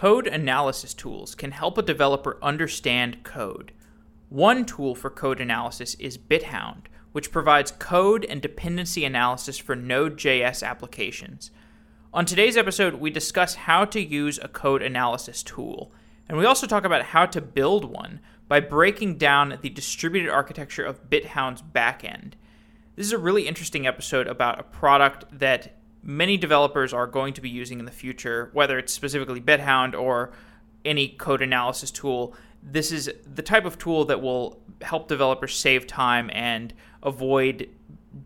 code analysis tools can help a developer understand code. One tool for code analysis is BitHound, which provides code and dependency analysis for Node.js applications. On today's episode, we discuss how to use a code analysis tool, and we also talk about how to build one by breaking down the distributed architecture of BitHound's backend. This is a really interesting episode about a product that many developers are going to be using in the future, whether it's specifically BitHound or any code analysis tool. This is the type of tool that will help developers save time and avoid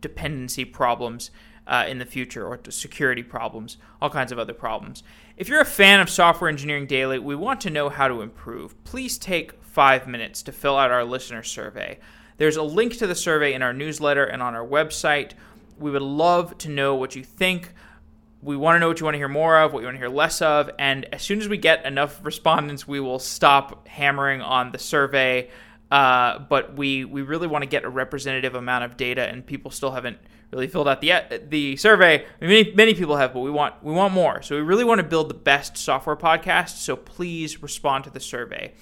dependency problems uh, in the future or security problems, all kinds of other problems. If you're a fan of Software Engineering Daily, we want to know how to improve. Please take five minutes to fill out our listener survey. There's a link to the survey in our newsletter and on our website. We would love to know what you think. We want to know what you want to hear more of, what you want to hear less of, and as soon as we get enough respondents, we will stop hammering on the survey. Uh, but we we really want to get a representative amount of data, and people still haven't really filled out the the survey. Many many people have, but we want we want more. So we really want to build the best software podcast. So please respond to the survey.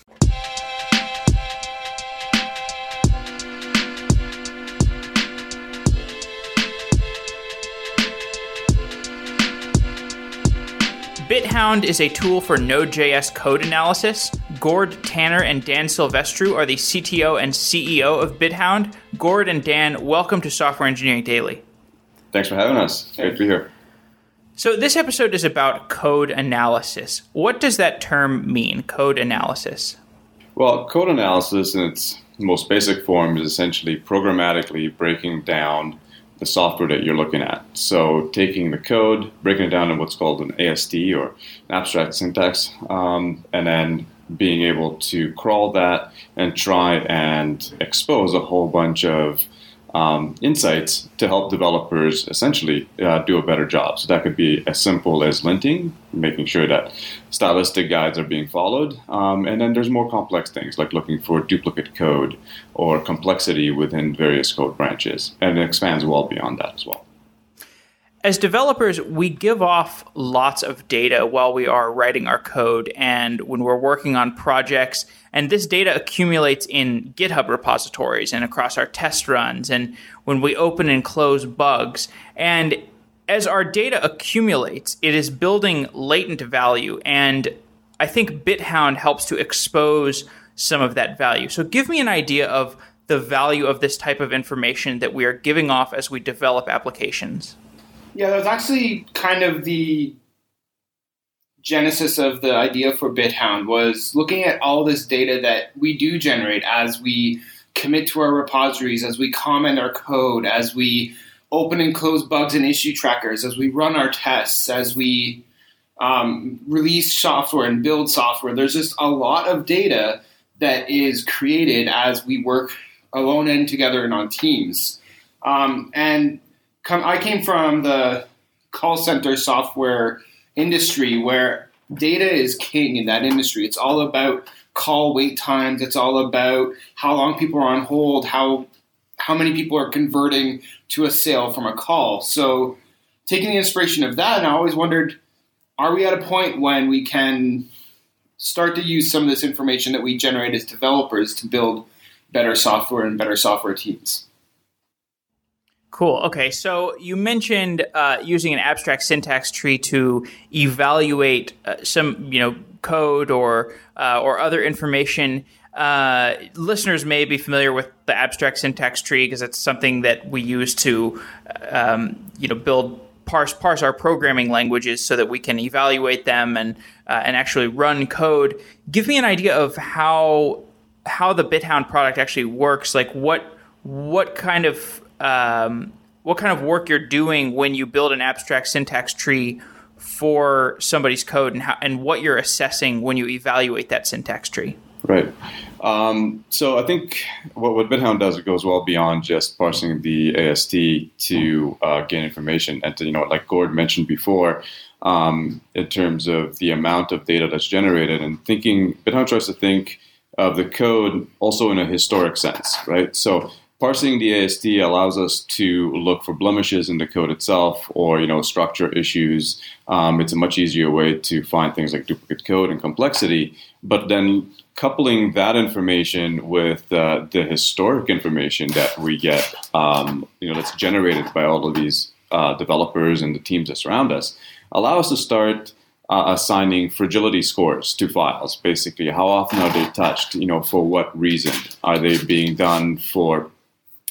BitHound is a tool for Node.js code analysis. Gord Tanner and Dan Silvestru are the CTO and CEO of BitHound. Gord and Dan, welcome to Software Engineering Daily. Thanks for having us. Great to be here. So, this episode is about code analysis. What does that term mean, code analysis? Well, code analysis in its most basic form is essentially programmatically breaking down the software that you're looking at. So taking the code, breaking it down in what's called an AST or an abstract syntax, um, and then being able to crawl that and try and expose a whole bunch of um, insights to help developers essentially uh, do a better job. So that could be as simple as linting, making sure that stylistic guides are being followed, um, and then there's more complex things like looking for duplicate code or complexity within various code branches, and it expands well beyond that as well. As developers, we give off lots of data while we are writing our code and when we're working on projects. And this data accumulates in GitHub repositories and across our test runs and when we open and close bugs. And as our data accumulates, it is building latent value. And I think BitHound helps to expose some of that value. So give me an idea of the value of this type of information that we are giving off as we develop applications. Yeah, that was actually kind of the genesis of the idea for BitHound was looking at all this data that we do generate as we commit to our repositories, as we comment our code, as we open and close bugs and issue trackers, as we run our tests, as we um, release software and build software. There's just a lot of data that is created as we work alone and together and on teams. Um, and come, I came from the call center software industry where data is king in that industry. It's all about call wait times. It's all about how long people are on hold, how how many people are converting to a sale from a call. So taking the inspiration of that, and I always wondered, are we at a point when we can start to use some of this information that we generate as developers to build better software and better software teams? Cool. Okay, so you mentioned uh, using an abstract syntax tree to evaluate uh, some, you know, code or uh, or other information. Uh, listeners may be familiar with the abstract syntax tree because it's something that we use to, um, you know, build parse parse our programming languages so that we can evaluate them and uh, and actually run code. Give me an idea of how how the BitHound product actually works. Like what what kind of um, what kind of work you're doing when you build an abstract syntax tree for somebody's code and how, and what you're assessing when you evaluate that syntax tree. Right. Um, so I think what, what BitHound does, it goes well beyond just parsing the AST to uh, gain information and to, you know, like Gord mentioned before, um, in terms of the amount of data that's generated and thinking, BitHound tries to think of the code also in a historic sense, right? So parsing the AST allows us to look for blemishes in the code itself or you know structure issues. Um, it's a much easier way to find things like duplicate code and complexity. But then coupling that information with uh, the historic information that we get, um, you know, that's generated by all of these uh, developers and the teams that surround us, allow us to start uh, assigning fragility scores to files. Basically, how often are they touched? You know, for what reason are they being done? For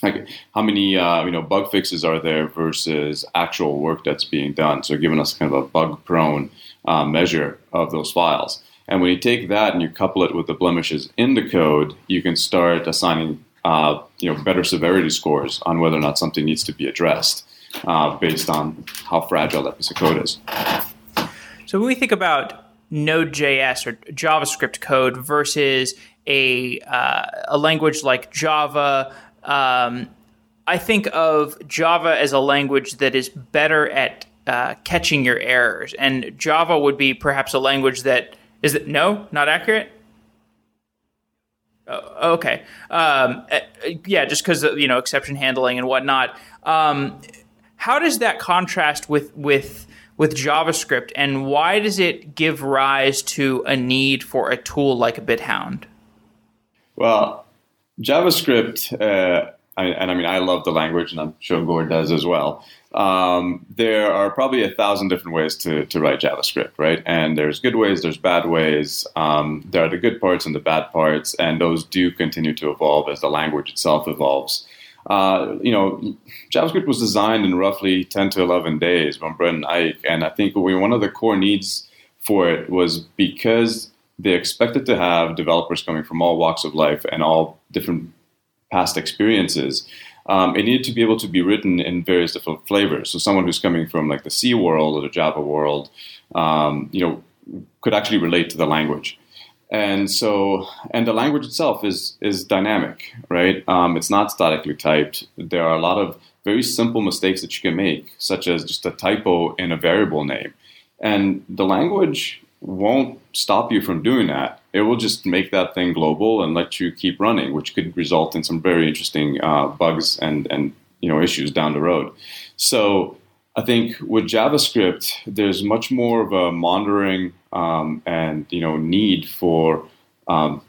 like, how many uh, you know bug fixes are there versus actual work that's being done? So, giving us kind of a bug-prone uh, measure of those files. And when you take that and you couple it with the blemishes in the code, you can start assigning uh, you know better severity scores on whether or not something needs to be addressed uh, based on how fragile that piece of code is. So when we think about Node.js or JavaScript code versus a uh, a language like Java, um, I think of Java as a language that is better at uh, catching your errors, and Java would be perhaps a language that is it no not accurate. Oh, okay, um, uh, yeah, just because you know exception handling and whatnot. Um, how does that contrast with with with JavaScript, and why does it give rise to a need for a tool like a BitHound? Well, JavaScript, uh, I, and I mean, I love the language, and I'm sure Gord does as well. Um, there are probably a thousand different ways to, to write JavaScript, right? And there's good ways, there's bad ways. Um, there are the good parts and the bad parts, and those do continue to evolve as the language itself evolves. Uh, you know, JavaScript was designed in roughly 10 to 11 days by Brendan Eich. And I think one of the core needs for it was because they expected to have developers coming from all walks of life and all different past experiences. Um, it needed to be able to be written in various different flavors. So someone who's coming from like the C world or the Java world, um, you know, could actually relate to the language and so and the language itself is is dynamic right um, it's not statically typed there are a lot of very simple mistakes that you can make such as just a typo in a variable name and the language won't stop you from doing that. It will just make that thing global and let you keep running which could result in some very interesting uh, bugs and and you know issues down the road. So I think with JavaScript, there's much more of a monitoring um, and you know need for um,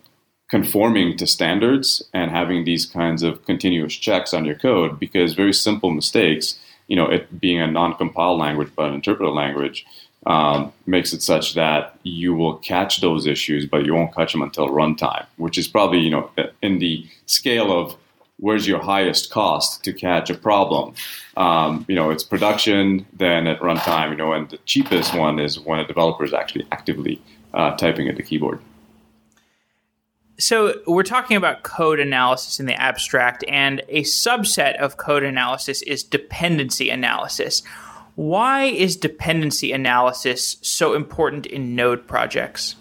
conforming to standards and having these kinds of continuous checks on your code because very simple mistakes, you know, it being a non-compiled language but an interpreted language, um, makes it such that you will catch those issues, but you won't catch them until runtime, which is probably you know in the scale of where's your highest cost to catch a problem? Um, you know, it's production, then at runtime, you know, and the cheapest one is when a developer is actually actively uh, typing at the keyboard. So we're talking about code analysis in the abstract, and a subset of code analysis is dependency analysis. Why is dependency analysis so important in Node projects?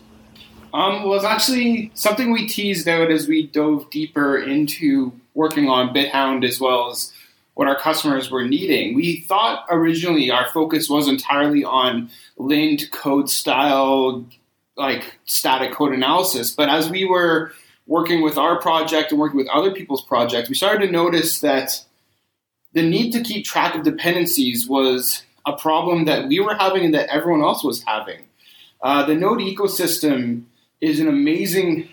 Um, well, it's actually something we teased out as we dove deeper into working on BitHound as well as what our customers were needing. We thought originally our focus was entirely on lint code style, like static code analysis. But as we were working with our project and working with other people's projects, we started to notice that the need to keep track of dependencies was a problem that we were having and that everyone else was having. Uh, the Node ecosystem is an amazing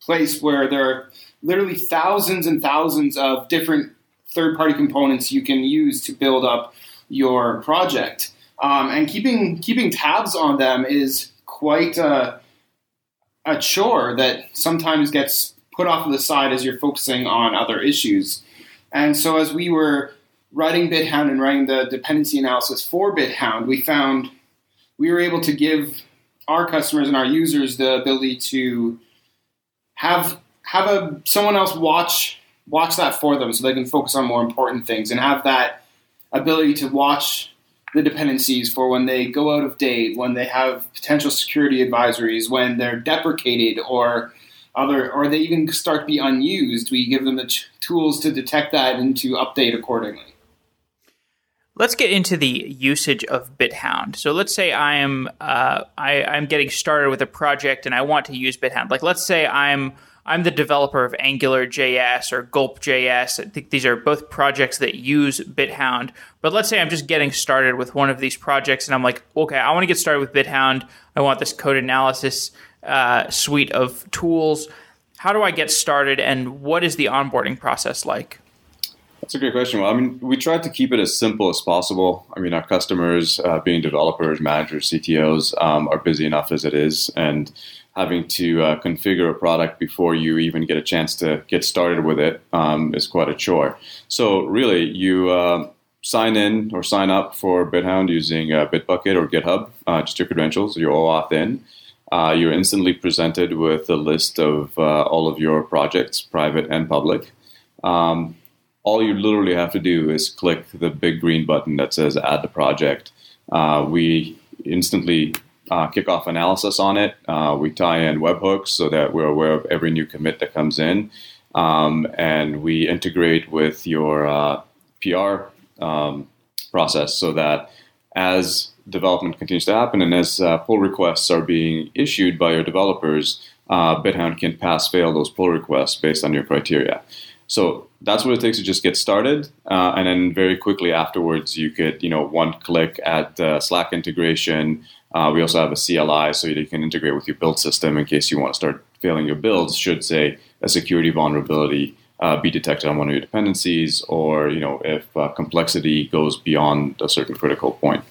place where there are literally thousands and thousands of different third party components you can use to build up your project. Um, and keeping keeping tabs on them is quite a, a chore that sometimes gets put off to the side as you're focusing on other issues. And so, as we were writing BitHound and writing the dependency analysis for BitHound, we found we were able to give our customers and our users the ability to have have a someone else watch watch that for them so they can focus on more important things and have that ability to watch the dependencies for when they go out of date, when they have potential security advisories, when they're deprecated or other, or they even start to be unused. We give them the tools to detect that and to update accordingly. Let's get into the usage of BitHound. So let's say I am uh, I, I'm getting started with a project and I want to use BitHound. Like let's say I'm I'm the developer of Angular JS or Gulp JS. I think these are both projects that use BitHound. But let's say I'm just getting started with one of these projects and I'm like, okay, I want to get started with BitHound. I want this code analysis uh, suite of tools. How do I get started and what is the onboarding process like? That's a great question. Well, I mean, we tried to keep it as simple as possible. I mean, our customers, uh, being developers, managers, CTOs, um, are busy enough as it is, and having to uh, configure a product before you even get a chance to get started with it um, is quite a chore. So, really, you uh, sign in or sign up for BitHound using uh, Bitbucket or GitHub, uh, just your credentials, your OAuth in. Uh, you're instantly presented with a list of all of your projects, private and public. Um, all you literally have to do is click the big green button that says add the project. Uh, we instantly uh, kick off analysis on it. Uh, we tie in webhooks so that we're aware of every new commit that comes in. Um, and we integrate with your uh, PR um, process so that as development continues to happen and as uh, pull requests are being issued by your developers, uh, BitHound can pass fail those pull requests based on your criteria. So that's what it takes to just get started, uh, and then very quickly afterwards, you could you know one click at uh, Slack integration. Uh, we also have a CLI, so you can integrate with your build system in case you want to start failing your builds. Should say a security vulnerability uh, be detected on one of your dependencies, or you know if uh, complexity goes beyond a certain critical point.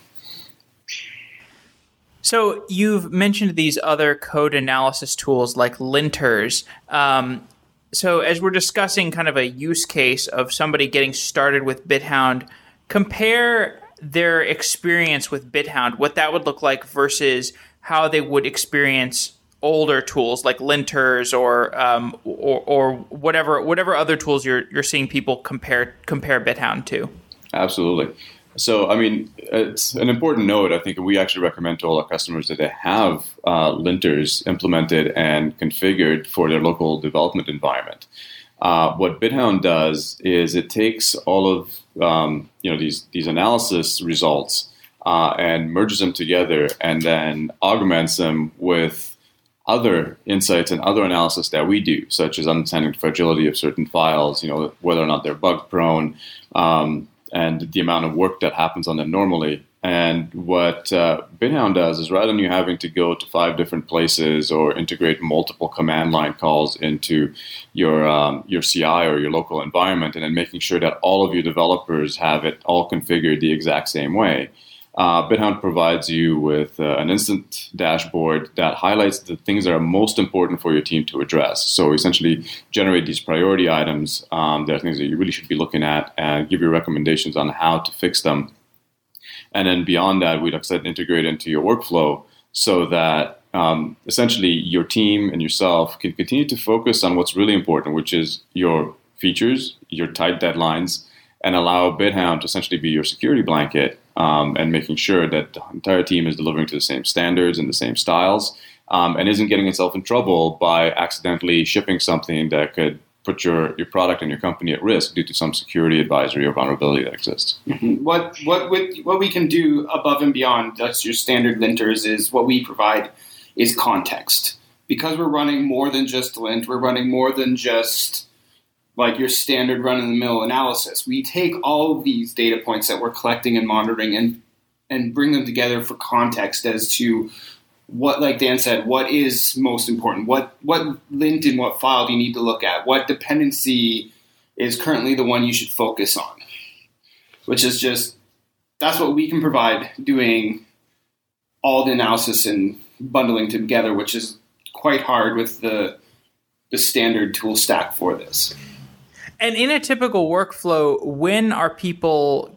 So you've mentioned these other code analysis tools like linters. Um, so as we're discussing kind of a use case of somebody getting started with BitHound, compare their experience with BitHound, what that would look like versus how they would experience older tools like linters or um, or, or whatever whatever other tools you're you're seeing people compare compare BitHound to. Absolutely. So, I mean, it's an important note. I think we actually recommend to all our customers that they have uh, linters implemented and configured for their local development environment. Uh, what BitHound does is it takes all of um, you know these these analysis results uh, and merges them together, and then augments them with other insights and other analysis that we do, such as understanding the fragility of certain files, you know, whether or not they're bug prone, um, and the amount of work that happens on them normally. And what uh, BitHound does is rather than you having to go to five different places or integrate multiple command line calls into your um, your CI or your local environment, and then making sure that all of your developers have it all configured the exact same way, uh, BitHound provides you with uh, an instant dashboard that highlights the things that are most important for your team to address. So essentially, generate these priority items. Um, that are things that you really should be looking at, and give you recommendations on how to fix them. And then beyond that, we like I integrate into your workflow so that um, essentially your team and yourself can continue to focus on what's really important, which is your features, your tight deadlines, and allow BitHound to essentially be your security blanket um, and making sure that the entire team is delivering to the same standards and the same styles um, and isn't getting itself in trouble by accidentally shipping something that could put your, your product and your company at risk due to some security advisory or vulnerability that exists. Mm-hmm. What what what we can do above and beyond that's your standard linters is what we provide is context. Because we're running more than just lint, we're running more than just like your standard run of the mill analysis. We take all of these data points that we're collecting and monitoring and and bring them together for context as to what like Dan said, what is most important? What what lint in what file do you need to look at? What dependency is currently the one you should focus on? Which is just that's what we can provide doing all the analysis and bundling together, which is quite hard with the the standard tool stack for this. And in a typical workflow, when are people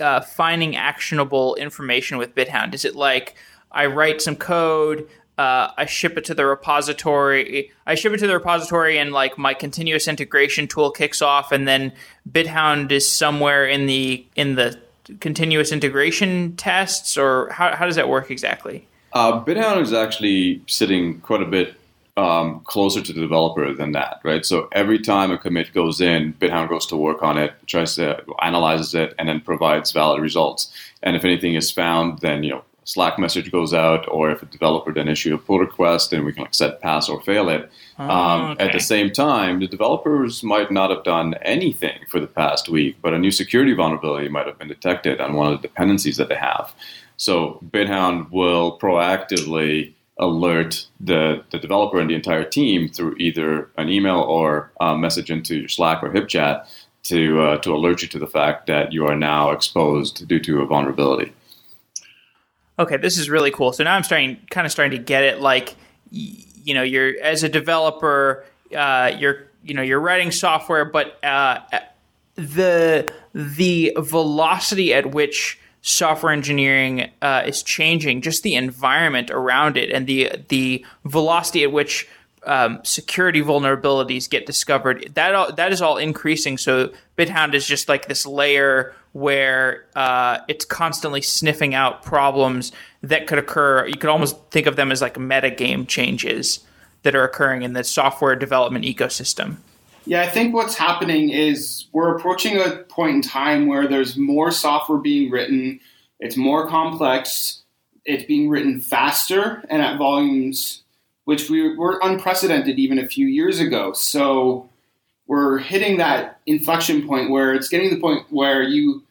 uh, finding actionable information with BitHound? Is it like I write some code, uh, I ship it to the repository, I ship it to the repository, and like my continuous integration tool kicks off, and then BitHound is somewhere in the in the continuous integration tests, or how how does that work exactly? Uh, BitHound is actually sitting quite a bit um, closer to the developer than that, right? So every time a commit goes in, BitHound goes to work on it, tries to analyzes it, and then provides valid results. And if anything is found, then you know Slack message goes out, or if a developer then issue a pull request, then we can like set pass or fail it. Oh, um, okay. At the same time, the developers might not have done anything for the past week, but a new security vulnerability might have been detected on one of the dependencies that they have. So BitHound will proactively alert the, the developer and the entire team through either an email or a message into your Slack or HipChat to uh, to alert you to the fact that you are now exposed due to a vulnerability. Okay, this is really cool. So now I'm starting, kind of starting to get it. Like, you know, you're as a developer, uh, you're, you know, you're writing software, but uh, the the velocity at which software engineering uh, is changing, just the environment around it, and the the velocity at which um, security vulnerabilities get discovered. That all, that is all increasing. So BitHound is just like this layer where uh, it's constantly sniffing out problems that could occur. You could almost think of them as like meta game changes that are occurring in the software development ecosystem. Yeah, I think what's happening is we're approaching a point in time where there's more software being written, it's more complex, it's being written faster and at volumes which we were unprecedented even a few years ago. So we're hitting that inflection point where it's getting to the point where you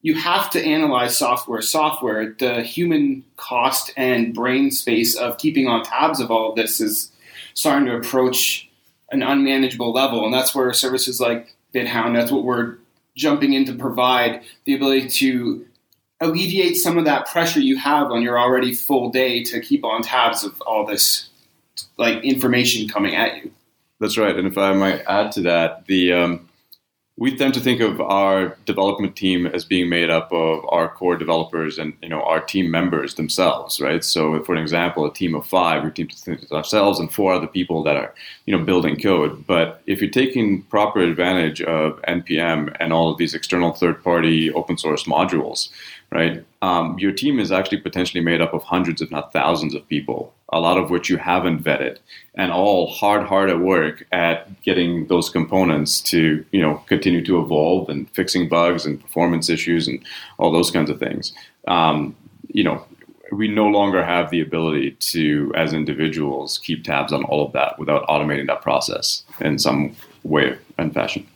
you have to analyze software software the human cost and brain space of keeping on tabs of all of this is starting to approach an unmanageable level and that's where services like bithound that's what we're jumping in to provide the ability to alleviate some of that pressure you have on your already full day to keep on tabs of all this like information coming at you That's right. And if I might add to that, the um, we tend to think of our development team as being made up of our core developers and you know our team members themselves, right? So, for an example, a team of five, we team to ourselves and four other people that are you know building code. But if you're taking proper advantage of npm and all of these external third-party open source modules, right? Um, your team is actually potentially made up of hundreds, if not thousands, of people, a lot of which you haven't vetted, and all hard, hard at work at getting those components to, you know, continue to evolve and fixing bugs and performance issues and all those kinds of things. Um, you know, we no longer have the ability to, as individuals, keep tabs on all of that without automating that process in some way and fashion.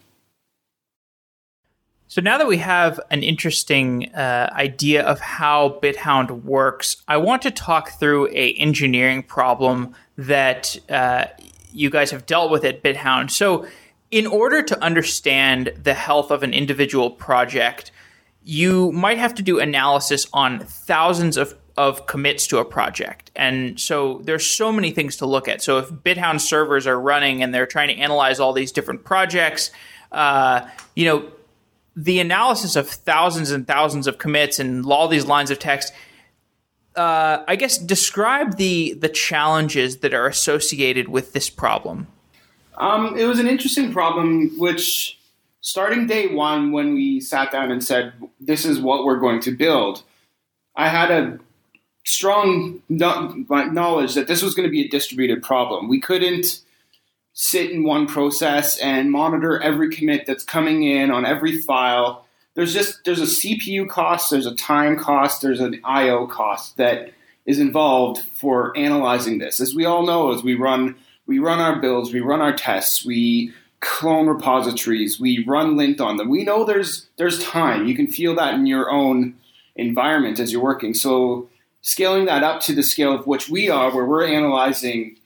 So now that we have an interesting uh, idea of how BitHound works, I want to talk through a engineering problem that uh, you guys have dealt with at BitHound. So, in order to understand the health of an individual project, you might have to do analysis on thousands of of commits to a project. And so there's so many things to look at. So if BitHound servers are running and they're trying to analyze all these different projects, uh, you know, the analysis of thousands and thousands of commits and all these lines of text uh, i guess describe the the challenges that are associated with this problem. Um, it was an interesting problem which starting day one when we sat down and said this is what we're going to build i had a strong knowledge that this was going to be a distributed problem. We couldn't sit in one process and monitor every commit that's coming in on every file. There's just there's a CPU cost, there's a time cost, there's an IO cost that is involved for analyzing this. As we all know, as we run we run our builds, we run our tests, we clone repositories, we run lint on them. We know there's there's time. You can feel that in your own environment as you're working. So scaling that up to the scale of which we are, where we're analyzing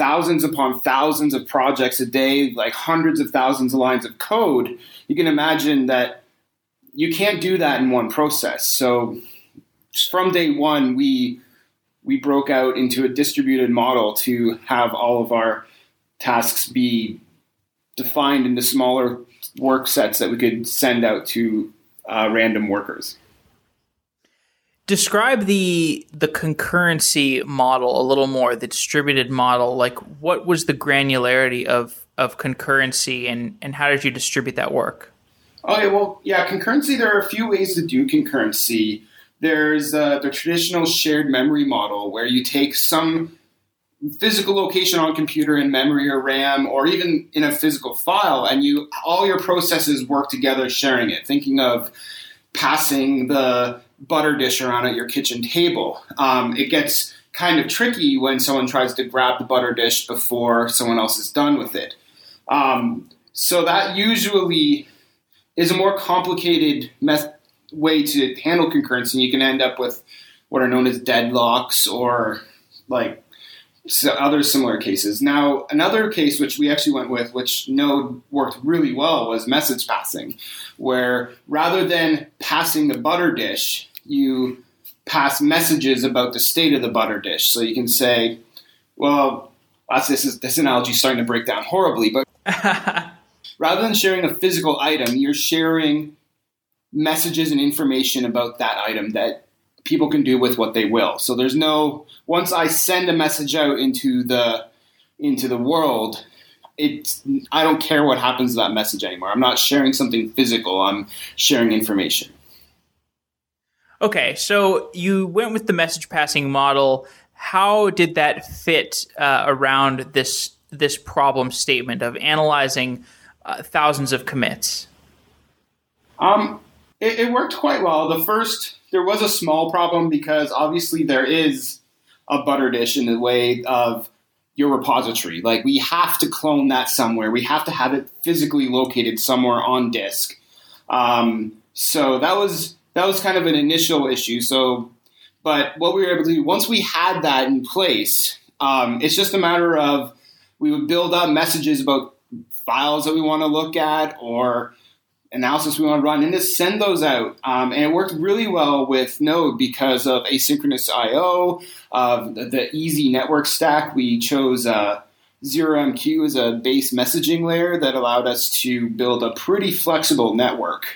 thousands upon thousands of projects a day, like hundreds of thousands of lines of code, you can imagine that you can't do that in one process. So from day one, we we broke out into a distributed model to have all of our tasks be defined into smaller work sets that we could send out to uh, random workers describe the the concurrency model a little more the distributed model. Like what was the granularity of of concurrency and and how did you distribute that work? Okay well yeah concurrency there are a few ways to do concurrency. There's uh, the traditional shared memory model where you take some physical location on computer in memory or RAM or even in a physical file and you all your processes work together sharing it. Thinking of passing the butter dish around at your kitchen table um, it gets kind of tricky when someone tries to grab the butter dish before someone else is done with it um, so that usually is a more complicated method way to handle concurrency. You can end up with what are known as deadlocks or like other similar cases. Now, another case which we actually went with, which Node worked really well, was message passing, where rather than passing the butter dish, you pass messages about the state of the butter dish. So you can say, well, this is this analogy is starting to break down horribly, but rather than sharing a physical item, you're sharing messages and information about that item that people can do with what they will. So there's no once I send a message out into the into the world, it's I don't care what happens to that message anymore. I'm not sharing something physical. I'm sharing information. Okay, so you went with the message passing model. How did that fit uh, around this this problem statement of analyzing uh, thousands of commits? Um, it, it worked quite well. The first, there was a small problem because obviously there is a butter dish in the way of your repository. Like we have to clone that somewhere. We have to have it physically located somewhere on disk. Um, so that was that was kind of an initial issue. So, but what we were able to do once we had that in place, um, it's just a matter of we would build up messages about files that we want to look at or analysis we want to run and just send those out. Um, and it worked really well with Node because of asynchronous I/O, of the, the, easy network stack. We chose uh, ZeroMQ as a base messaging layer that allowed us to build a pretty flexible network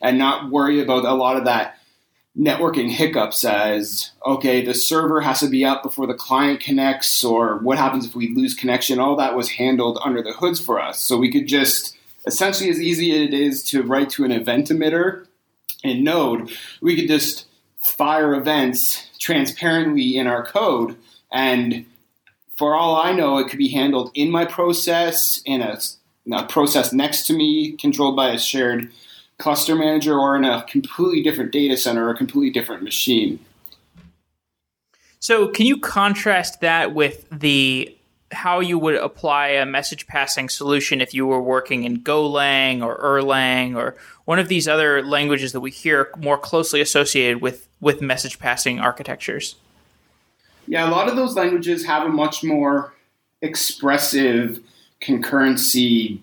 and not worry about a lot of that networking hiccups as okay the server has to be up before the client connects or what happens if we lose connection all that was handled under the hoods for us so we could just essentially as easy as it is to write to an event emitter in Node, we could just fire events transparently in our code. And for all I know, it could be handled in my process, in a, in a process next to me, controlled by a shared cluster manager, or in a completely different data center or a completely different machine. So, can you contrast that with the how you would apply a message passing solution if you were working in Golang or Erlang or one of these other languages that we hear more closely associated with, with message passing architectures. Yeah, a lot of those languages have a much more expressive concurrency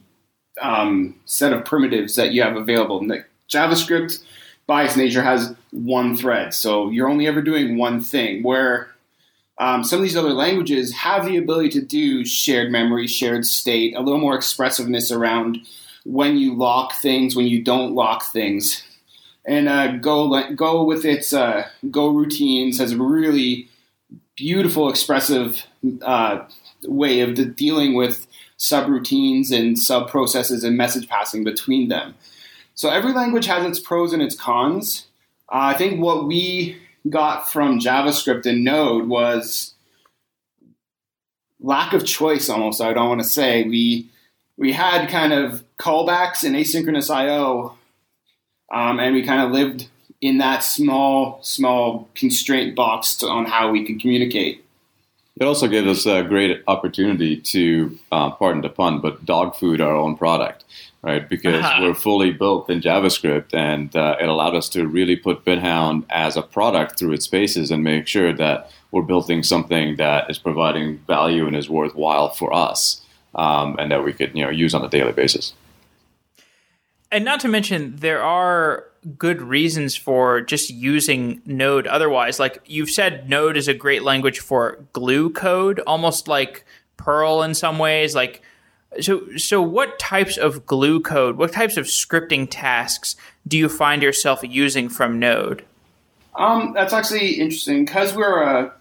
um, set of primitives that you have available. JavaScript, by its nature, has one thread, so you're only ever doing one thing. Where um, some of these other languages have the ability to do shared memory, shared state, a little more expressiveness around when you lock things, when you don't lock things. And uh, Go, Go with its uh, Go routines has a really beautiful, expressive uh, way of de- dealing with subroutines and sub processes and message passing between them. So every language has its pros and its cons. Uh, I think what we got from JavaScript and Node was lack of choice almost I don't want to say. We we had kind of callbacks and asynchronous IO um, and we kind of lived in that small small constraint box to, on how we could communicate it also gave us a great opportunity to, uh, pardon the pun, but dog food our own product, right? Because uh-huh. we're fully built in JavaScript, and uh, it allowed us to really put BitHound as a product through its spaces and make sure that we're building something that is providing value and is worthwhile for us, um, and that we could you know use on a daily basis. And not to mention, there are good reasons for just using Node otherwise. Like you've said, Node is a great language for glue code, almost like Perl in some ways. Like so, so what types of glue code, what types of scripting tasks do you find yourself using from Node? Um, that's actually interesting because we're a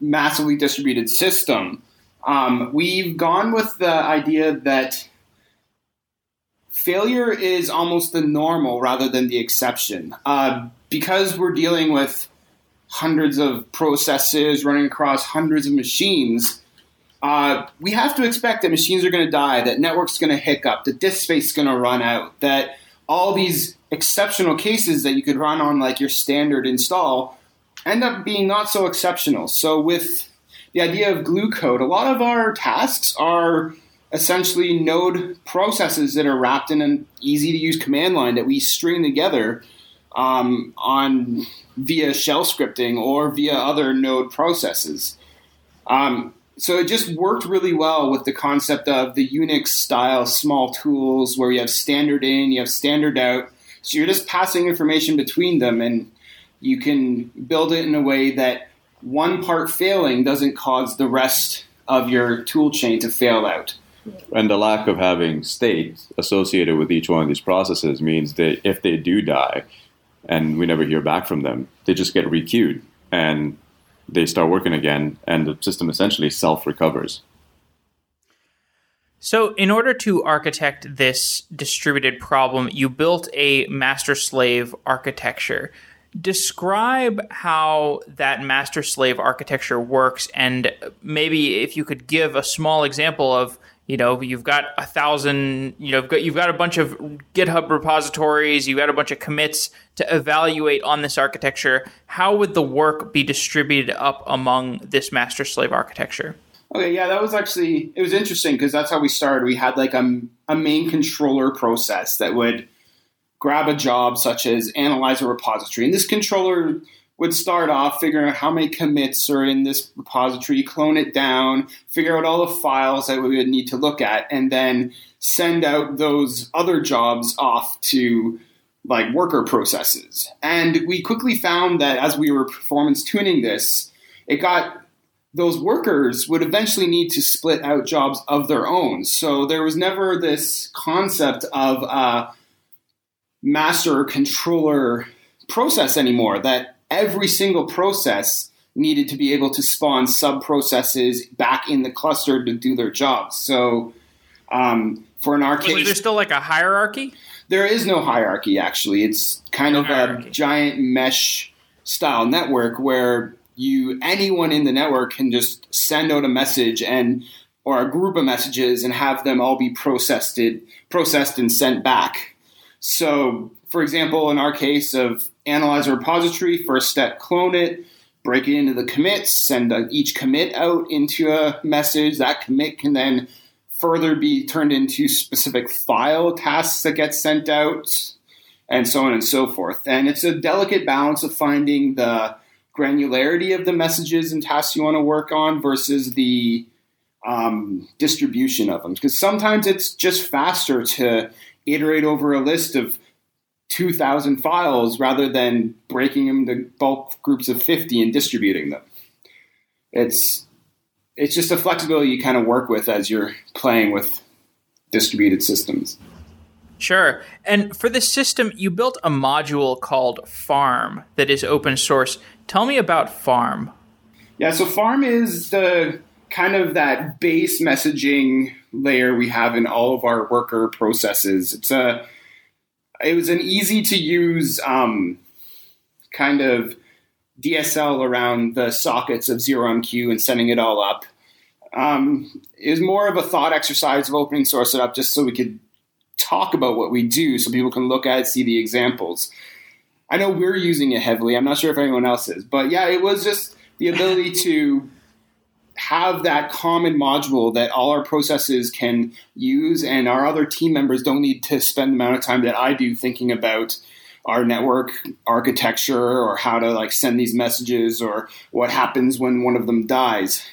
massively distributed system. Um, we've gone with the idea that failure is almost the normal rather than the exception. Uh, because we're dealing with hundreds of processes running across hundreds of machines, uh, we have to expect that machines are going to die, that networks going to hiccup, that disk space is going to run out, that all these exceptional cases that you could run on like your standard install end up being not so exceptional. So with the idea of glue code, a lot of our tasks are essentially node processes that are wrapped in an easy to use command line that we string together um, on via shell scripting or via other node processes. Um, so it just worked really well with the concept of the Unix style small tools where you have standard in, you have standard out. So you're just passing information between them and you can build it in a way that one part failing doesn't cause the rest of your tool chain to fail out. And the lack of having state associated with each one of these processes means that if they do die and we never hear back from them, they just get requeued and they start working again, and the system essentially self recovers. So, in order to architect this distributed problem, you built a master slave architecture. Describe how that master slave architecture works, and maybe if you could give a small example of you know you've got a thousand you know you've got, you've got a bunch of github repositories you've got a bunch of commits to evaluate on this architecture. How would the work be distributed up among this master slave architecture? Okay yeah that was actually it was interesting because that's how we started. We had like a, a main controller process that would grab a job such as analyze a repository. And this controller would start off figuring out how many commits are in this repository, clone it down, figure out all the files that we would need to look at, and then send out those other jobs off to like worker processes. And we quickly found that as we were performance tuning this, it got those workers would eventually need to split out jobs of their own. So there was never this concept of a master controller process anymore that every single process needed to be able to spawn sub processes back in the cluster to do their jobs. So, um, for an arcade, is there still like a hierarchy? There is no hierarchy. Actually, it's kind no of hierarchy. a giant mesh style network where you anyone in the network can just send out a message and or a group of messages and have them all be processed processed and sent back. So, for example, in our case of analyze a repository, first step, clone it, break it into the commits, send each commit out into a message. That commit can then further be turned into specific file tasks that get sent out, and so on and so forth. And it's a delicate balance of finding the granularity of the messages and tasks you want to work on versus the um, distribution of them. Because sometimes it's just faster to iterate over a list of 2,000 files rather than breaking them to bulk groups of 50 and distributing them. It's it's just a flexibility you kind of work with as you're playing with distributed systems. Sure. And for this system, you built a module called Farm that is open source. Tell me about Farm. Yeah, so Farm is the kind of that base messaging layer we have in all of our worker processes. It's a it was an easy to use um, kind of DSL around the sockets of 0MQ and setting it all up. Um, it was more of a thought exercise of opening source it up just so we could talk about what we do so people can look at it, see the examples. I know we're using it heavily. I'm not sure if anyone else is, but yeah, it was just the ability to have that common module that all our processes can use and our other team members don't need to spend the amount of time that I do thinking about our network architecture or how to like send these messages or what happens when one of them dies.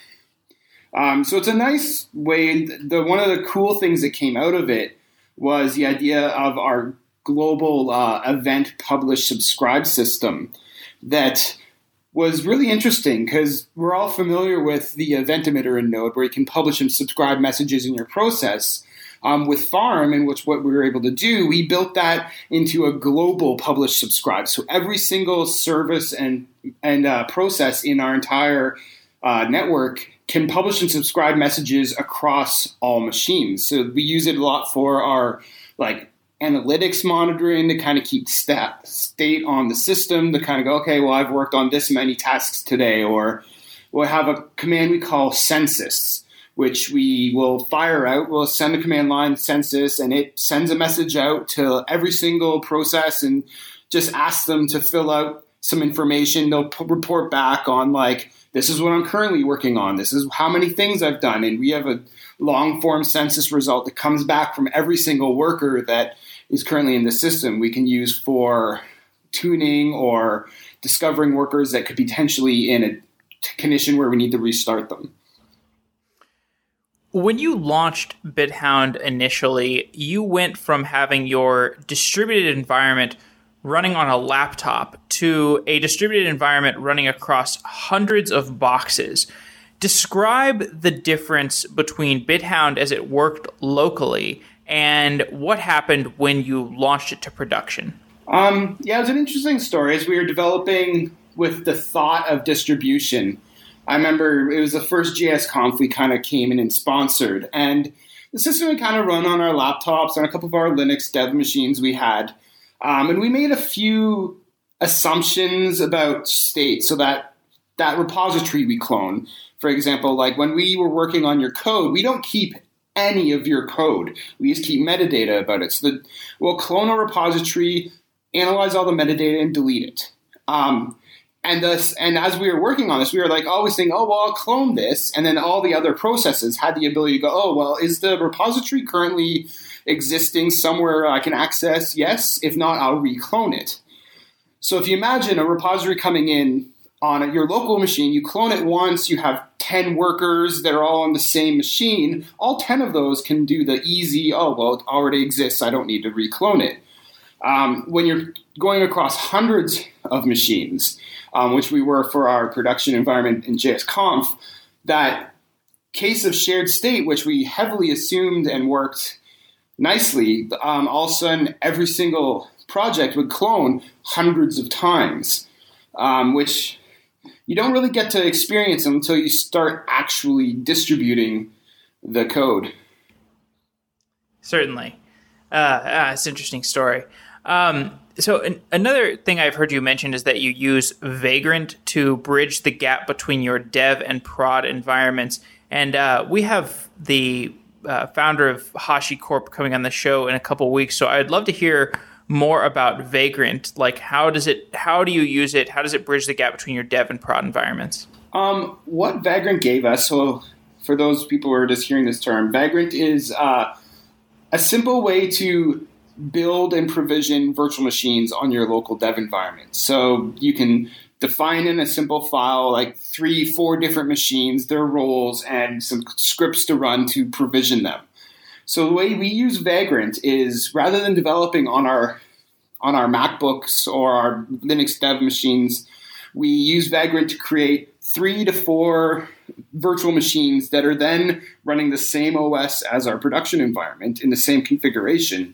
Um, so it's a nice way. The one of the cool things that came out of it was the idea of our global uh, event publish subscribe system that was really interesting because we're all familiar with the event emitter in Node where you can publish and subscribe messages in your process. Um, with Farm, and which what we were able to do, we built that into a global publish subscribe. So every single service and and uh, process in our entire uh, network can publish and subscribe messages across all machines. So we use it a lot for our like analytics monitoring to kind of keep stat, state on the system to kind of go, okay, well, I've worked on this many tasks today, or we'll have a command we call census, which we will fire out. We'll send a command line census, and it sends a message out to every single process and just asks them to fill out some information. They'll p- report back on like this is what I'm currently working on. This is how many things I've done, and we have a long form census result that comes back from every single worker that is currently in the system. We can use for tuning or discovering workers that could potentially in a condition where we need to restart them. When you launched BitHound initially, you went from having your distributed environment running on a laptop to a distributed environment running across hundreds of boxes. Describe the difference between BitHound as it worked locally and what happened when you launched it to production. Um, yeah, it was an interesting story as we were developing with the thought of distribution. I remember it was the first JS Conf we kind of came in and sponsored, and the system would kind of run on our laptops and a couple of our Linux dev machines we had. Um, and we made a few assumptions about state so that that repository we clone, for example, like when we were working on your code, we don't keep any of your code. We just keep metadata about it. So that we'll clone a repository, analyze all the metadata, and delete it. Um, and thus, and as we were working on this, we were like always saying, "Oh, well, I'll clone this," and then all the other processes had the ability to go, "Oh, well, is the repository currently existing somewhere I can access? Yes. If not, I'll reclone it." So if you imagine a repository coming in on your local machine, you clone it once, you have 10 workers that are all on the same machine. All 10 of those can do the easy, oh, well, it already exists, I don't need to reclone it. Um, when you're going across hundreds of machines, um, which we were for our production environment in JSConf, that case of shared state, which we heavily assumed and worked nicely, um, all of a sudden every single project would clone hundreds of times, um, which you don't really get to experience them until you start actually distributing the code. Certainly. Uh, uh, it's an interesting story. Um, so an, another thing I've heard you mention is that you use Vagrant to bridge the gap between your dev and prod environments. And uh, we have the uh, founder of HashiCorp coming on the show in a couple weeks, so I'd love to hear more about Vagrant. Like, how does it? How do you use it? How does it bridge the gap between your dev and prod environments? Um, what Vagrant gave us. So, for those people who are just hearing this term, Vagrant is uh, a simple way to build and provision virtual machines on your local dev environment. So you can define in a simple file like three, four different machines, their roles, and some scripts to run to provision them. So the way we use Vagrant is rather than developing on our on our MacBooks or our Linux dev machines, we use Vagrant to create three to four virtual machines that are then running the same OS as our production environment in the same configuration.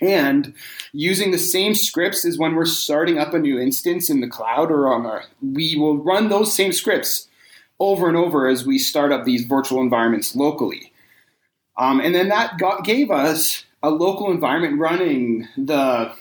And using the same scripts as when we're starting up a new instance in the cloud or on our, we will run those same scripts over and over as we start up these virtual environments locally. Um, and then that got, gave us a local environment running the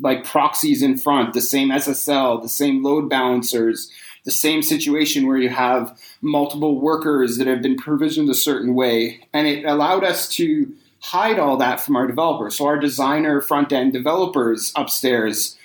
like proxies in front, the same SSL, the same load balancers, the same situation where you have multiple workers that have been provisioned a certain way. And it allowed us to hide all that from our developers. So our designer front end developers upstairs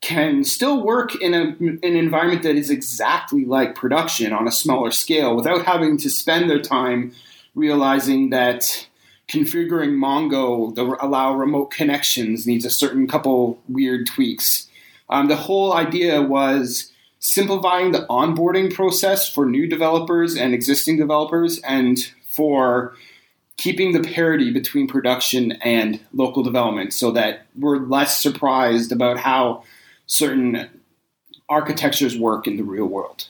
can still work in a, an environment that is exactly like production on a smaller scale without having to spend their time realizing that configuring Mongo to allow remote connections needs a certain couple weird tweaks. Um, the whole idea was simplifying the onboarding process for new developers and existing developers and for keeping the parity between production and local development so that we're less surprised about how certain architectures work in the real world.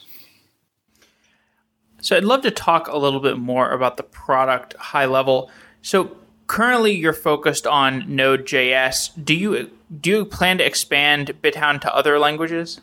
So I'd love to talk a little bit more about the product high level. So currently you're focused on Node.js. Do you do you plan to expand BitHound to other languages?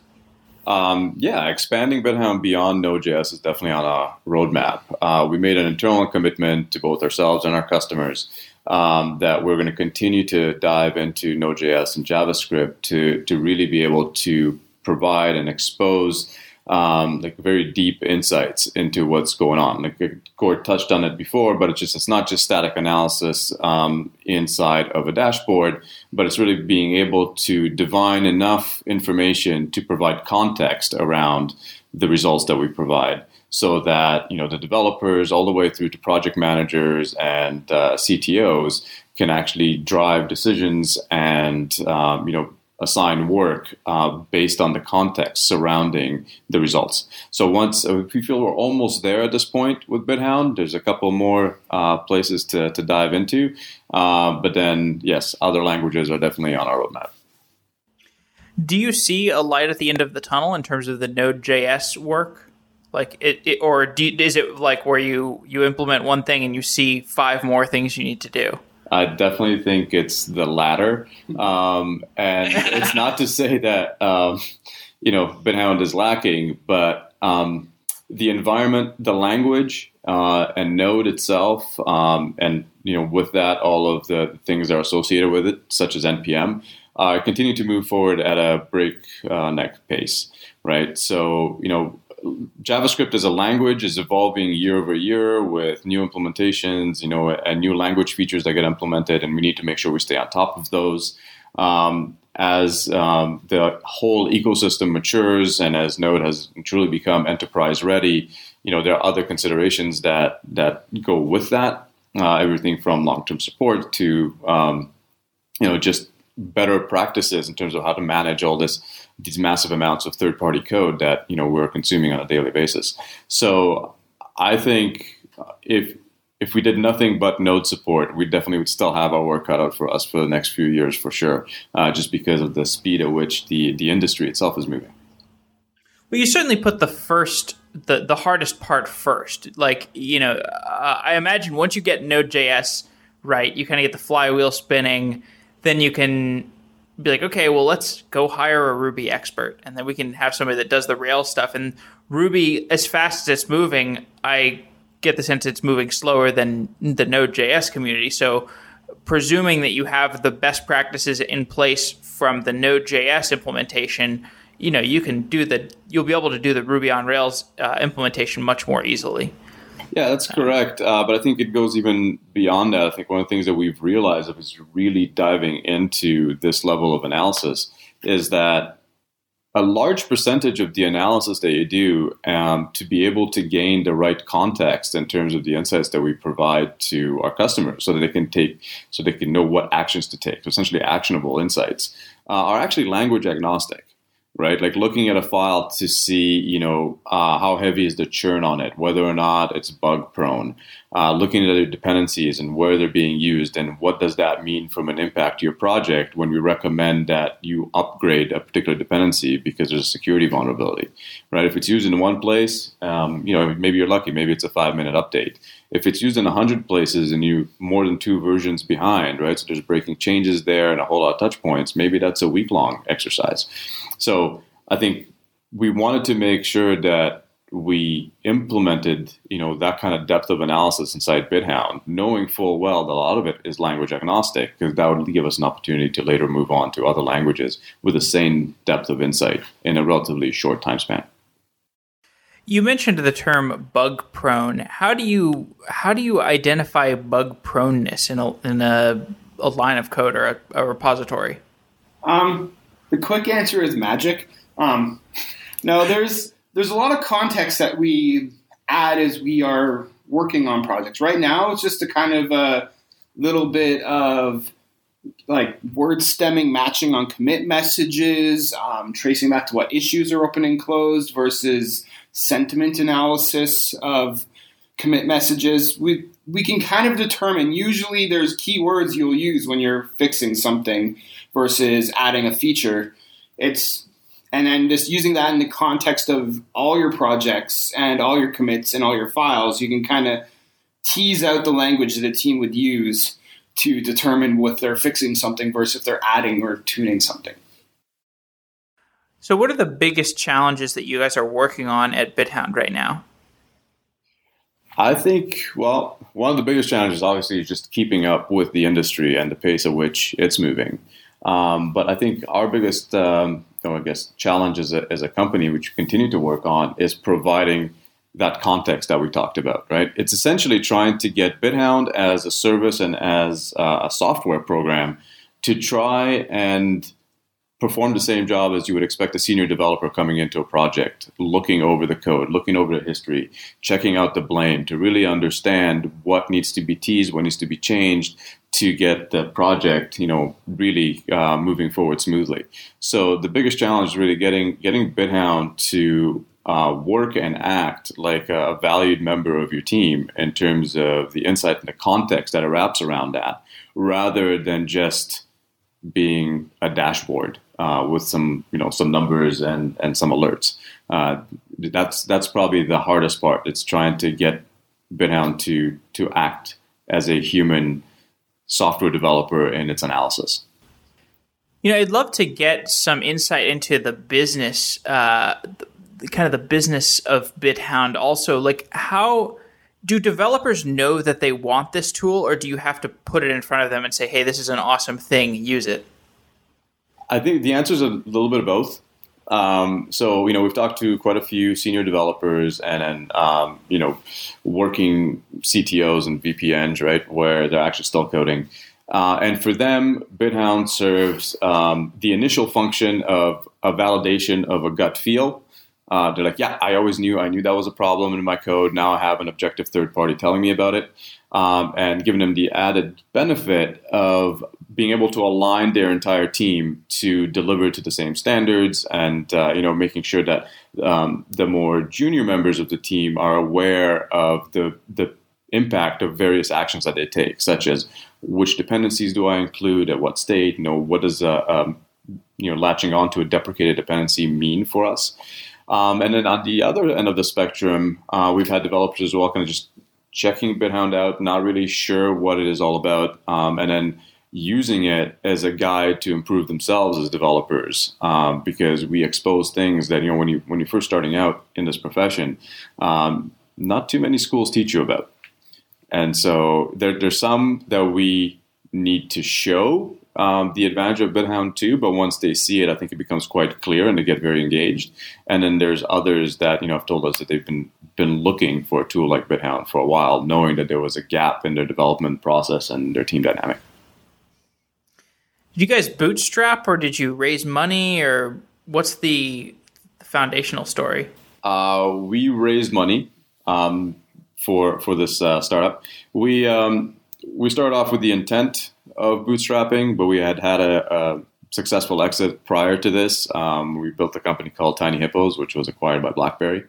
Um, yeah, expanding BitHound beyond Node.js is definitely on a roadmap. Uh, we made an internal commitment to both ourselves and our customers um, that we're going to continue to dive into Node.js and JavaScript to, to really be able to provide and expose um, like very deep insights into what's going on. Like Gord touched on it before, but it's just it's not just static analysis um, inside of a dashboard, but it's really being able to divine enough information to provide context around the results that we provide so that you know the developers all the way through to project managers and uh, CTOs can actually drive decisions and um, you know assign work uh, based on the context surrounding the results. So once uh, we feel we're almost there at this point with BitHound, there's a couple more uh, places to, to dive into, uh, but then yes, other languages are definitely on our roadmap. Do you see a light at the end of the tunnel in terms of the Node.js work? Like it, it or do, is it like where you you implement one thing and you see five more things you need to do? I definitely think it's the latter, um, and it's not to say that um, you know BitHound is lacking, but um, the environment, the language, uh, and Node itself, um, and you know with that all of the things that are associated with it, such as npm, uh, continue to move forward at a breakneck pace. Right, so you know JavaScript as a language is evolving year over year with new implementations, you know, and new language features that get implemented, and we need to make sure we stay on top of those. Um, as um, the whole ecosystem matures and as Node has truly become enterprise ready, you know, there are other considerations that that go with that. Uh, everything from long-term support to um, you know just better practices in terms of how to manage all this these massive amounts of third party code that you know we're consuming on a daily basis. So I think if if we did nothing but node support, we definitely would still have our work cut out for us for the next few years for sure, uh, just because of the speed at which the the industry itself is moving. Well, you certainly put the first the the hardest part first. Like you know, uh, I imagine once you get Node.js right, you kind of get the flywheel spinning. Then you can be like, okay, well, let's go hire a Ruby expert, and then we can have somebody that does the Rails stuff. And Ruby, as fast as it's moving, I get the sense it's moving slower than the Node.js community. So, presuming that you have the best practices in place from the Node.js implementation, you know, you can do the, you'll be able to do the Ruby on Rails uh, implementation much more easily. Yeah, that's correct. Uh, but I think it goes even beyond that. I think one of the things that we've realized is really diving into this level of analysis is that a large percentage of the analysis that you do um, to be able to gain the right context in terms of the insights that we provide to our customers so that they can take so they can know what actions to take so essentially actionable insights uh, are actually language agnostic right? Like looking at a file to see, you know, uh, how heavy is the churn on it, whether or not it's bug prone, uh, looking at other dependencies and where they're being used, and what does that mean from an impact to your project when we recommend that you upgrade a particular dependency because there's a security vulnerability, right? If it's used in one place, um, you know, maybe you're lucky, maybe it's a five minute update. If it's used in 100 places and you more than two versions behind, right? So there's breaking changes there and a whole lot of touch points, maybe that's a week long exercise. So I think we wanted to make sure that we implemented, you know, that kind of depth of analysis inside BitHound, knowing full well that a lot of it is language agnostic, because that would give us an opportunity to later move on to other languages with the same depth of insight in a relatively short time span. You mentioned the term bug prone. How do you how do you identify bug proneness in a in a, a line of code or a, a repository? Um, the quick answer is magic. Um, no, there's there's a lot of context that we add as we are working on projects. Right now, it's just a kind of a little bit of like word stemming matching on commit messages, um, tracing back to what issues are open and closed versus sentiment analysis of commit messages. We we can kind of determine. Usually, there's keywords you'll use when you're fixing something versus adding a feature. It's and then just using that in the context of all your projects and all your commits and all your files, you can kind of tease out the language that a team would use to determine what they're fixing something versus if they're adding or tuning something. So, what are the biggest challenges that you guys are working on at BitHound right now? I think, well, one of the biggest challenges, obviously, is just keeping up with the industry and the pace at which it's moving. Um, but I think our biggest um, I guess, challenge as a, as a company, which we continue to work on, is providing that context that we talked about, right? It's essentially trying to get BitHound as a service and as a software program to try and perform the same job as you would expect a senior developer coming into a project, looking over the code, looking over the history, checking out the blame to really understand what needs to be teased, what needs to be changed to get the project, you know, really uh, moving forward smoothly. So the biggest challenge is really getting getting BitHound to uh, work and act like a valued member of your team in terms of the insight and the context that it wraps around that, rather than just being a dashboard uh, with some you know some numbers and and some alerts. Uh, that's that's probably the hardest part. It's trying to get BitHound to to act as a human software developer and its analysis. You know, I'd love to get some insight into the business, uh, the, kind of the business of BitHound. Also, like how do developers know that they want this tool, or do you have to put it in front of them and say, "Hey, this is an awesome thing. Use it"? I think the answer is a little bit of both. Um, so you know we've talked to quite a few senior developers and then um, you know working CTOs and VPNs right where they're actually still coding. Uh, and for them, BitHound serves um, the initial function of a validation of a gut feel. Uh, they're like, yeah, I always knew I knew that was a problem in my code. Now I have an objective third party telling me about it, um, and giving them the added benefit of being able to align their entire team to deliver to the same standards and uh, you know making sure that um, the more junior members of the team are aware of the the impact of various actions that they take such as which dependencies do I include at what state you know what does a, um, you know latching onto a deprecated dependency mean for us? Um, and then on the other end of the spectrum uh, we've had developers as well kind of just checking BitHound out not really sure what it is all about um, and then using it as a guide to improve themselves as developers um, because we expose things that you know when you when you're first starting out in this profession um, not too many schools teach you about and so there, there's some that we need to show um, the advantage of BitHound too, but once they see it, I think it becomes quite clear and they get very engaged. And then there's others that you know have told us that they've been been looking for a tool like BitHound for a while, knowing that there was a gap in their development process and their team dynamic. Did you guys bootstrap or did you raise money or what's the foundational story? Uh, we raised money um, for for this uh, startup. We um, we started off with the intent of bootstrapping, but we had had a, a successful exit prior to this. Um, we built a company called Tiny Hippos, which was acquired by BlackBerry.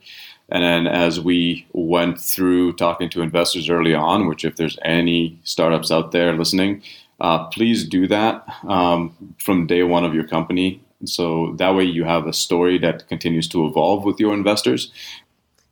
And then as we went through talking to investors early on, which if there's any startups out there listening, uh, please do that um, from day one of your company. So that way you have a story that continues to evolve with your investors.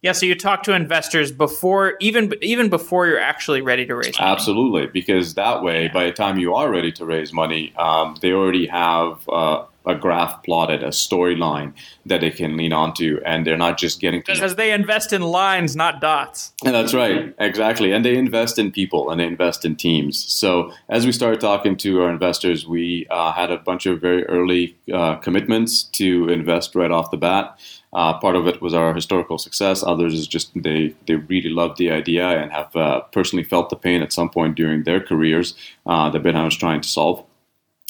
Yeah, so you talk to investors before even even before you're actually ready to raise money. Absolutely, because that way, yeah. by the time you are ready to raise money, um, they already have uh, a graph plotted, a storyline that they can lean onto, and they're not just getting to because they invest in lines, not dots. And that's right, exactly. And they invest in people and they invest in teams. So as we started talking to our investors, we uh, had a bunch of very early uh, commitments to invest right off the bat. Uh, part of it was our historical success. Others is just they they really loved the idea and have uh, personally felt the pain at some point during their careers uh, that BitHound was trying to solve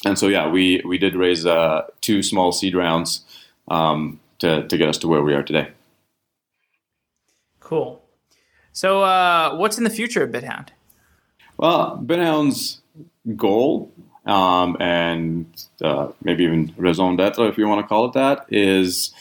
and so yeah, we we did raise uh, two small seed rounds um, to to get us to where we are today. Cool. So uh, what's in the future of BitHound? Well, BitHound's goal um, and uh, maybe even raison d'être, if you want to call it that, is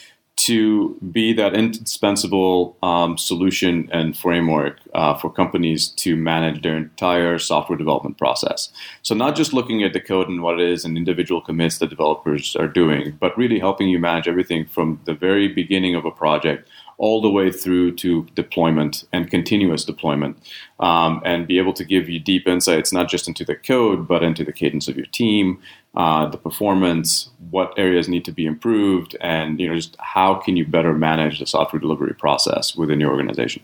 to be that indispensable um, solution and framework uh, for companies to manage their entire software development process. So, not just looking at the code and what it is and individual commits that developers are doing, but really helping you manage everything from the very beginning of a project all the way through to deployment and continuous deployment, um, and be able to give you deep insights not just into the code, but into the cadence of your team, uh, the performance, what areas need to be improved, and you know just how can you better manage the software delivery process within your organization.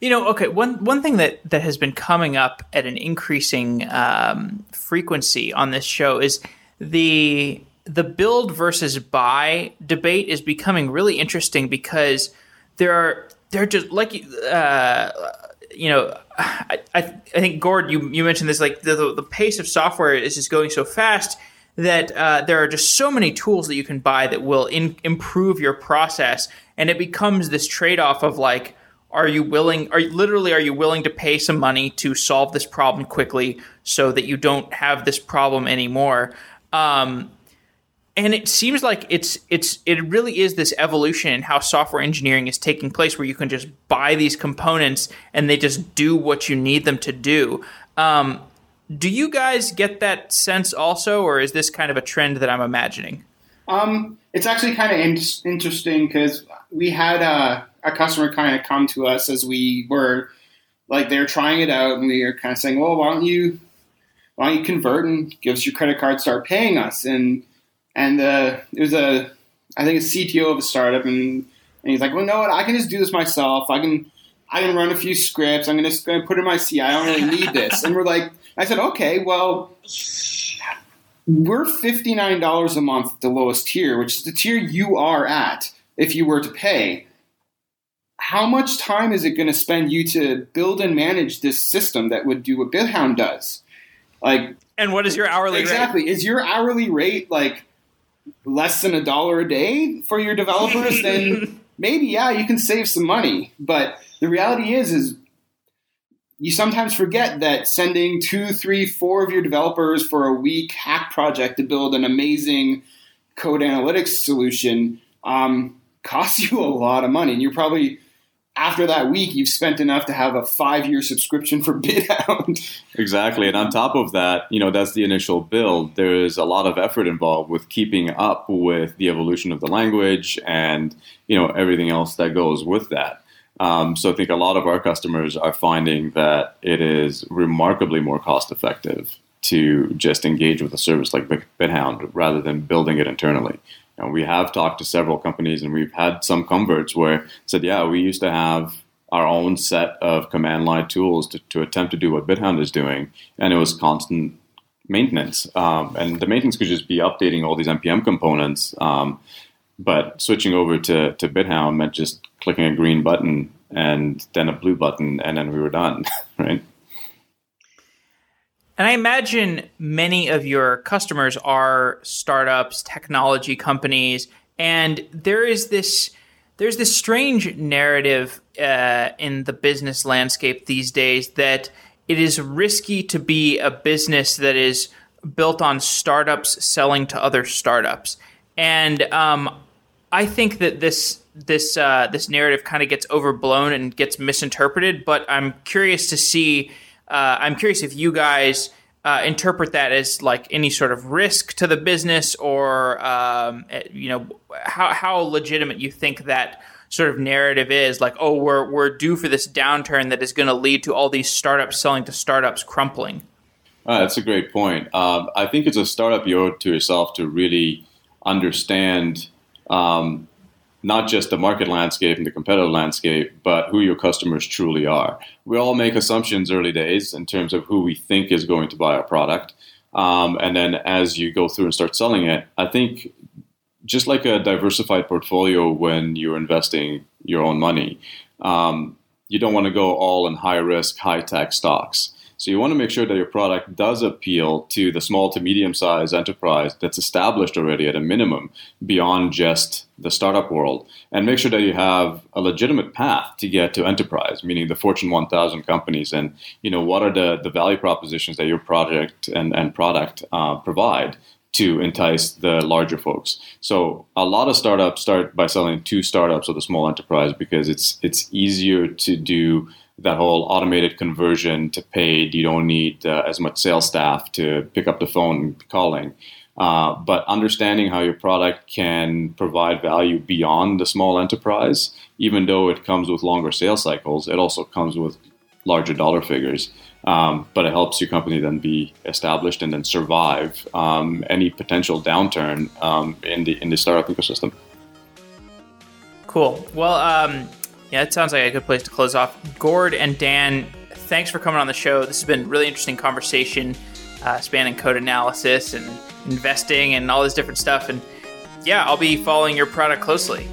You know, okay, one one thing that that has been coming up at an increasing um, frequency on this show is the the build versus buy debate is becoming really interesting because there are they're just like uh, you know I, I, think Gord you you mentioned this like the, the pace of software is just going so fast that uh, there are just so many tools that you can buy that will in, improve your process. And it becomes this trade-off of like are you willing are you, literally are you willing to pay some money to solve this problem quickly so that you don't have this problem anymore? Um, and it seems like it's it's it really is this evolution in how software engineering is taking place where you can just buy these components and they just do what you need them to do. Um, do you guys get that sense also or is this kind of a trend that i'm imagining? Um, it's actually kind of in- interesting because we had a, a customer kind of come to us as we were like they're trying it out and we are kind of saying well why don't you why don't you convert and give us your credit card start paying us? And and uh, it was a I think a CTO of a startup, and, and he's like, well, no, what? I can just do this myself. I can I can run a few scripts. I'm just going to put in my CI. I don't really need this. And we're like, I said, okay, well, we're fifty nine dollars a month at the lowest tier, which is the tier you are at if you were to pay. How much time is it going to spend you to build and manage this system that would do what BitHound does? Like, and what is your hourly exactly? rate? Is your hourly rate like less than a dollar a day for your developers, then maybe yeah, you can save some money. But the reality is, is you sometimes forget that sending two, three, four of your developers for a week hack project to build an amazing code analytics solution um, costs you a lot of money, and you're probably after that week, you've spent enough to have a five year subscription for BitHound. Exactly. And on top of that, you know, that's the initial build. There is a lot of effort involved with keeping up with the evolution of the language and, you know, everything else that goes with that. Um, so I think a lot of our customers are finding that it is remarkably more cost effective to just engage with a service like BitHound rather than building it internally. And we have talked to several companies and we've had some converts where said, yeah, we used to have our own set of command line tools to, to attempt to do what BitHound is doing, and it was constant maintenance. Um, and the maintenance could just be updating all these npm components. Um, but switching over to, to BitHound meant just clicking a green button and then a blue button, and then we were done, right? And I imagine many of your customers are startups, technology companies, and there is this there's this strange narrative uh, in the business landscape these days that it is risky to be a business that is built on startups selling to other startups, and um, I think that this this uh, this narrative kind of gets overblown and gets misinterpreted. But I'm curious to see uh, I'm curious if you guys uh, interpret that as like any sort of risk to the business, or um, eh, you know how how legitimate you think that sort of narrative is. Like, oh, we're we're due for this downturn that is going to lead to all these startups selling to startups crumpling. Uh, that's a great point. Um, I think it's a startup you owe to yourself to really understand um, not just the market landscape and the competitive landscape, but who your customers truly are. We all make assumptions early days in terms of who we think is going to buy our product. Um, and then as you go through and start selling it, I think just like a diversified portfolio when you're investing your own money, um, you don't want to go all in high risk, high tech stocks. So you want to make sure that your product does appeal to the small to medium sized enterprise that's established already at a minimum beyond just the startup world and make sure that you have a legitimate path to get to enterprise, meaning the Fortune 1000 companies and, you know, what are the, the value propositions that your project and, and product uh, provide to entice the larger folks. So a lot of startups start by selling to startups or the small enterprise because it's it's easier to do that whole automated conversion to paid. You don't need uh, as much sales staff to pick up the phone and calling. Uh, but understanding how your product can provide value beyond the small enterprise, even though it comes with longer sales cycles, it also comes with larger dollar figures. Um, but it helps your company then be established and then survive um, any potential downturn um, in the in the startup ecosystem. Cool. Well, um, yeah, that sounds like a good place to close off. Gord and Dan, thanks for coming on the show. This has been really interesting conversation, uh, spanning code analysis and investing and all this different stuff. And yeah, I'll be following your product closely.